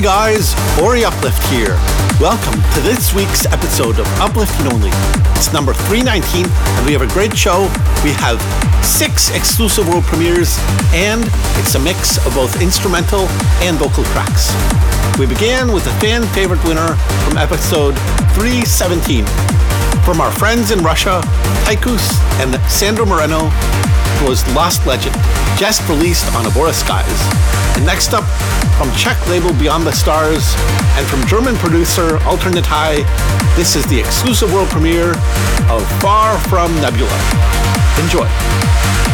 guys, Ori Uplift here. Welcome to this week's episode of Uplifting Only. It's number 319, and we have a great show. We have six exclusive world premieres, and it's a mix of both instrumental and vocal tracks. We began with a fan favorite winner from episode 317. From our friends in Russia, Taikus and Sandro Moreno was Lost Legend, just released on Abora Skies. And next up, from Czech label Beyond the Stars, and from German producer Alternate High, this is the exclusive world premiere of Far From Nebula. Enjoy.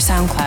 SoundCloud.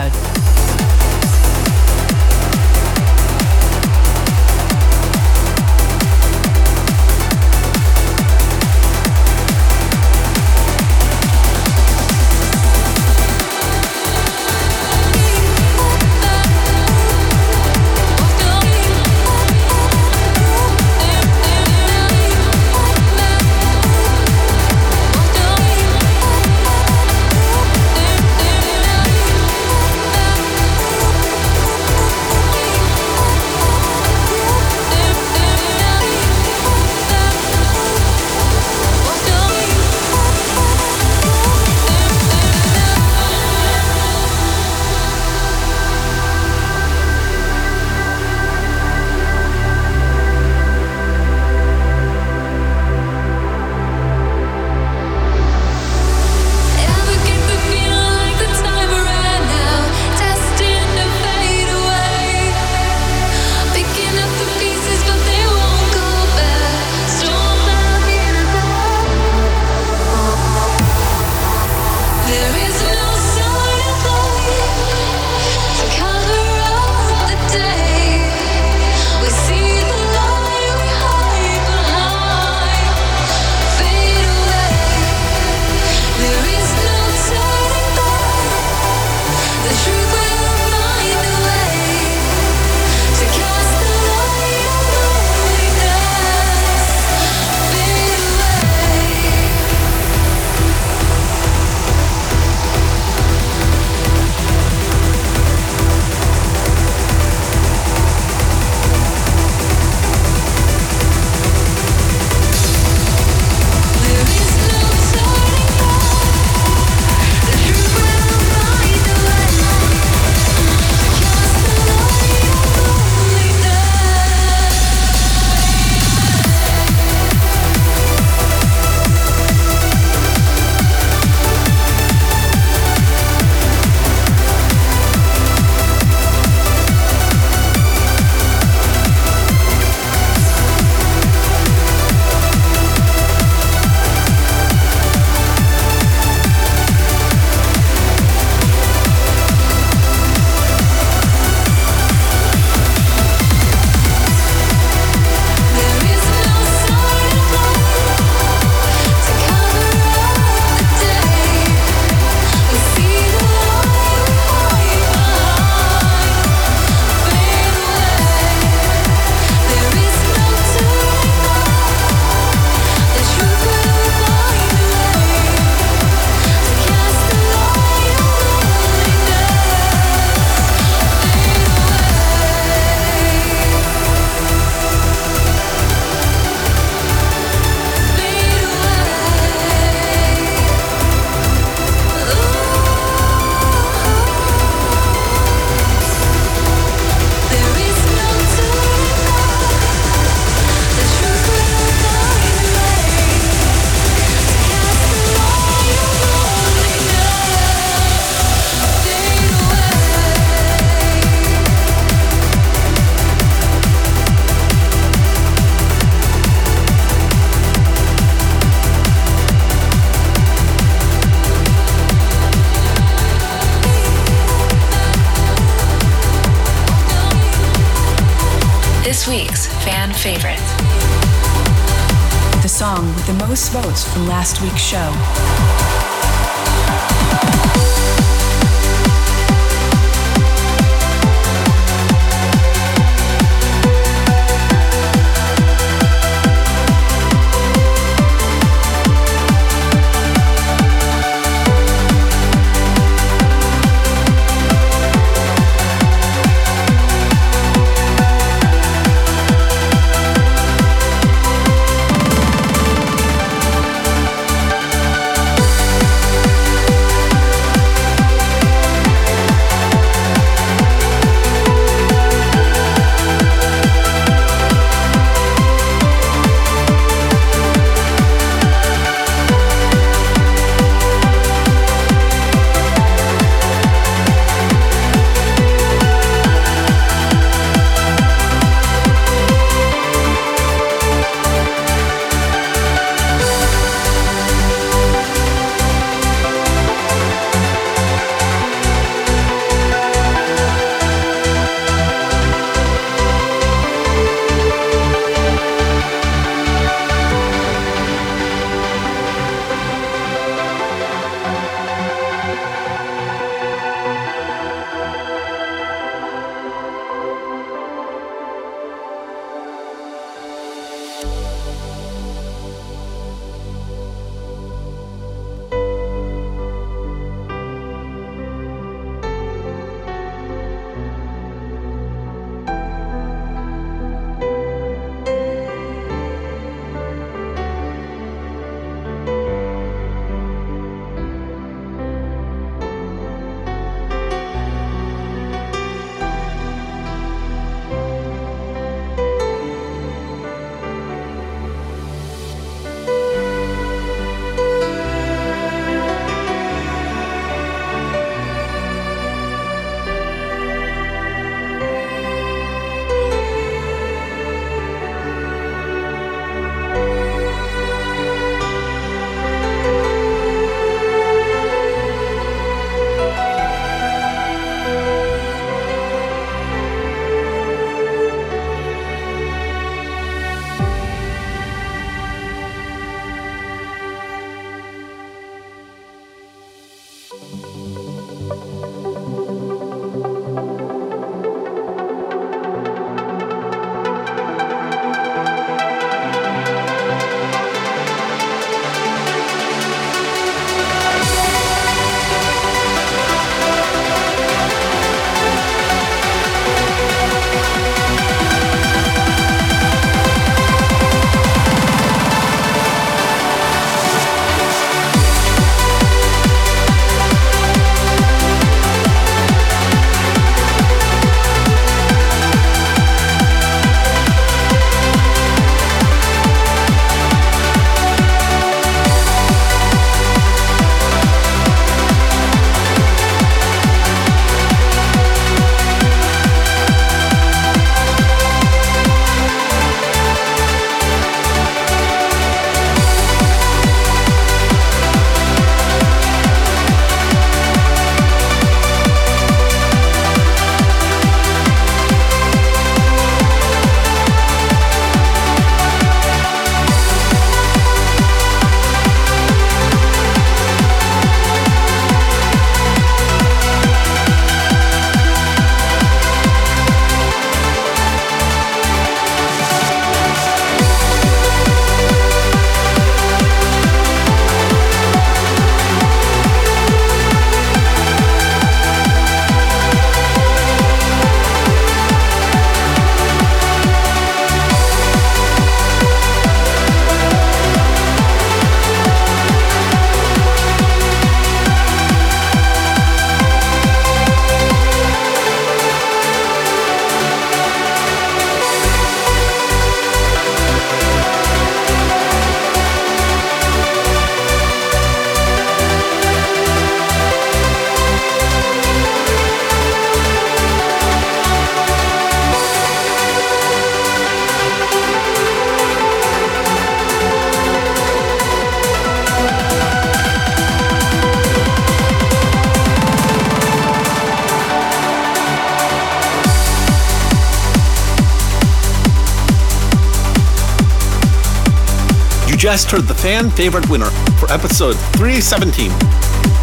Just heard the fan favorite winner for episode 317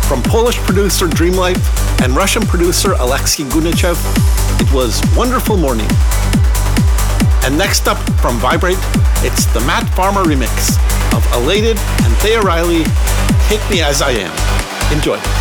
from Polish producer Dreamlife and Russian producer Alexei Gunichev. It was Wonderful Morning. And next up from Vibrate, it's the Matt Farmer remix of Elated and Thea Riley, Take Me As I Am. Enjoy.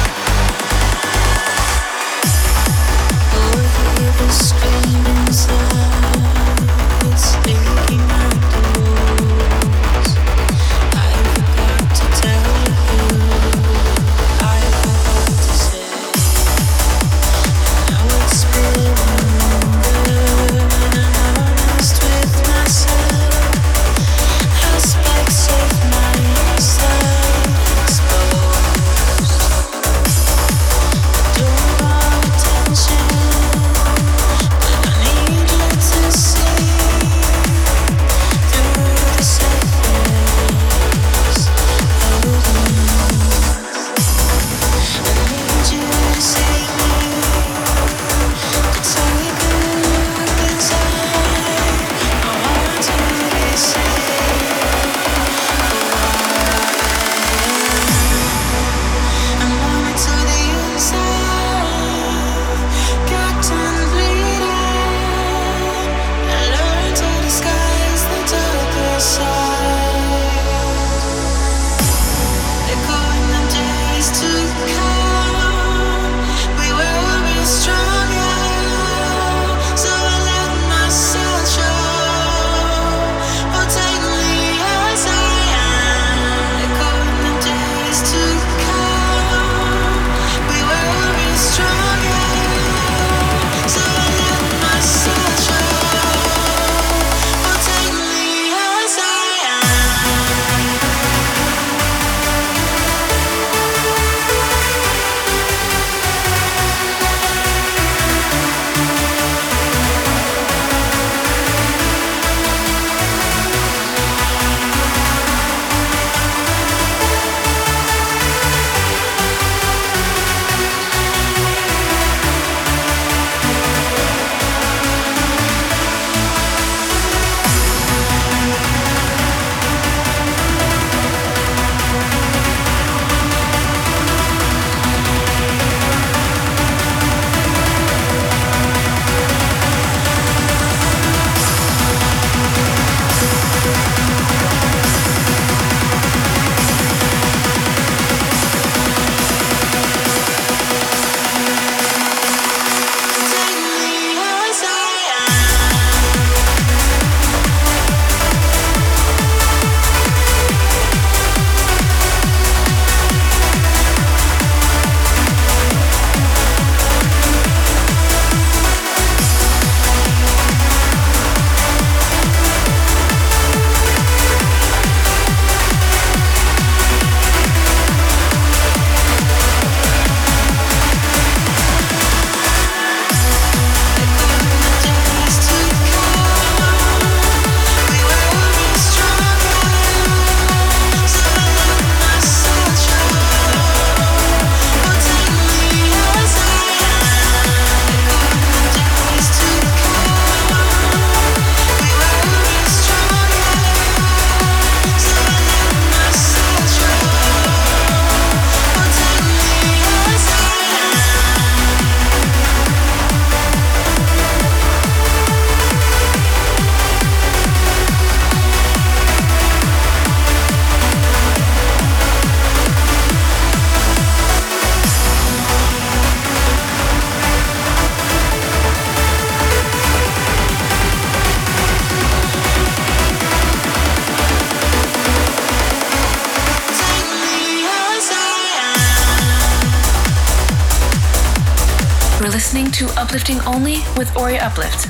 Uplift.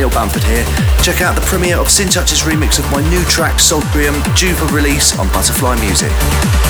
Neil Bamford here. Check out the premiere of Sin Touch's remix of my new track Sultrium due for release on Butterfly Music.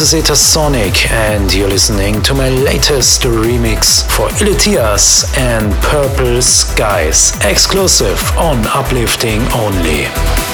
This is Etasonic, and you're listening to my latest remix for Ilitias and Purple Skies, exclusive on Uplifting Only.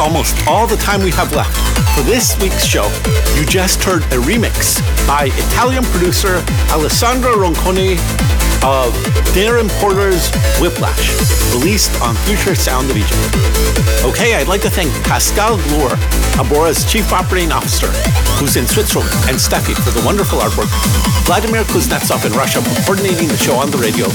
Almost all the time we have left for this week's show. You just heard a remix by Italian producer Alessandro Ronconi of Darren Porter's Whiplash, released on Future Sound of Egypt. Okay, I'd like to thank Pascal Gloor, Abora's Chief Operating Officer, who's in Switzerland, and Steffi for the wonderful artwork, Vladimir Kuznetsov in Russia for coordinating the show on the radio,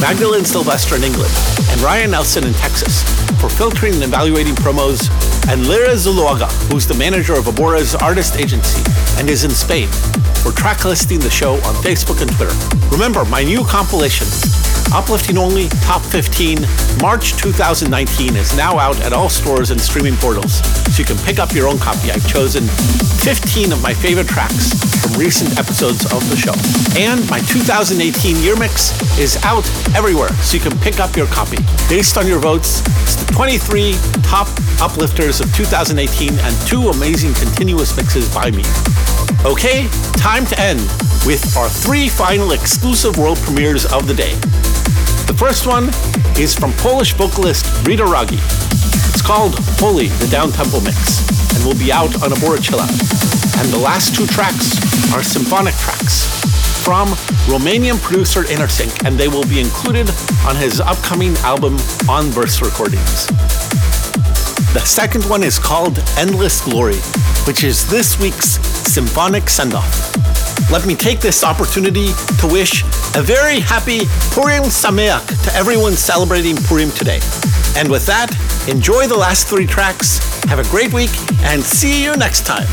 Magdalene Sylvester in England, and Ryan Nelson in Texas for filtering and evaluating promos, and Lyra Zuluaga, who's the manager of Abora's artist agency and is in Spain, for track listing the show on Facebook and Twitter. Remember, my new compilation, Uplifting Only Top 15 March 2019, is now out at all stores and streaming portals, so you can pick up your own copy. I've chosen 15 of my favorite tracks from recent episodes of the show. And my 2018 year mix is out everywhere, so you can pick up your copy. Based on your votes, it's the 23 top uplifters of 2018 and two amazing continuous mixes by me. Okay, time to end with our three final exclusive world premieres of the day. The first one is from Polish vocalist Rita Ragi. It's called Holy, the downtempo mix, and will be out on Abora Chill Out. And the last two tracks are symphonic tracks from Romanian producer Innersync, and they will be included on his upcoming album On Verse Recordings. The second one is called Endless Glory, which is this week's symphonic send off. Let me take this opportunity to wish a very happy Purim Sameach to everyone celebrating Purim today. And with that, enjoy the last three tracks, have a great week, and see you next time.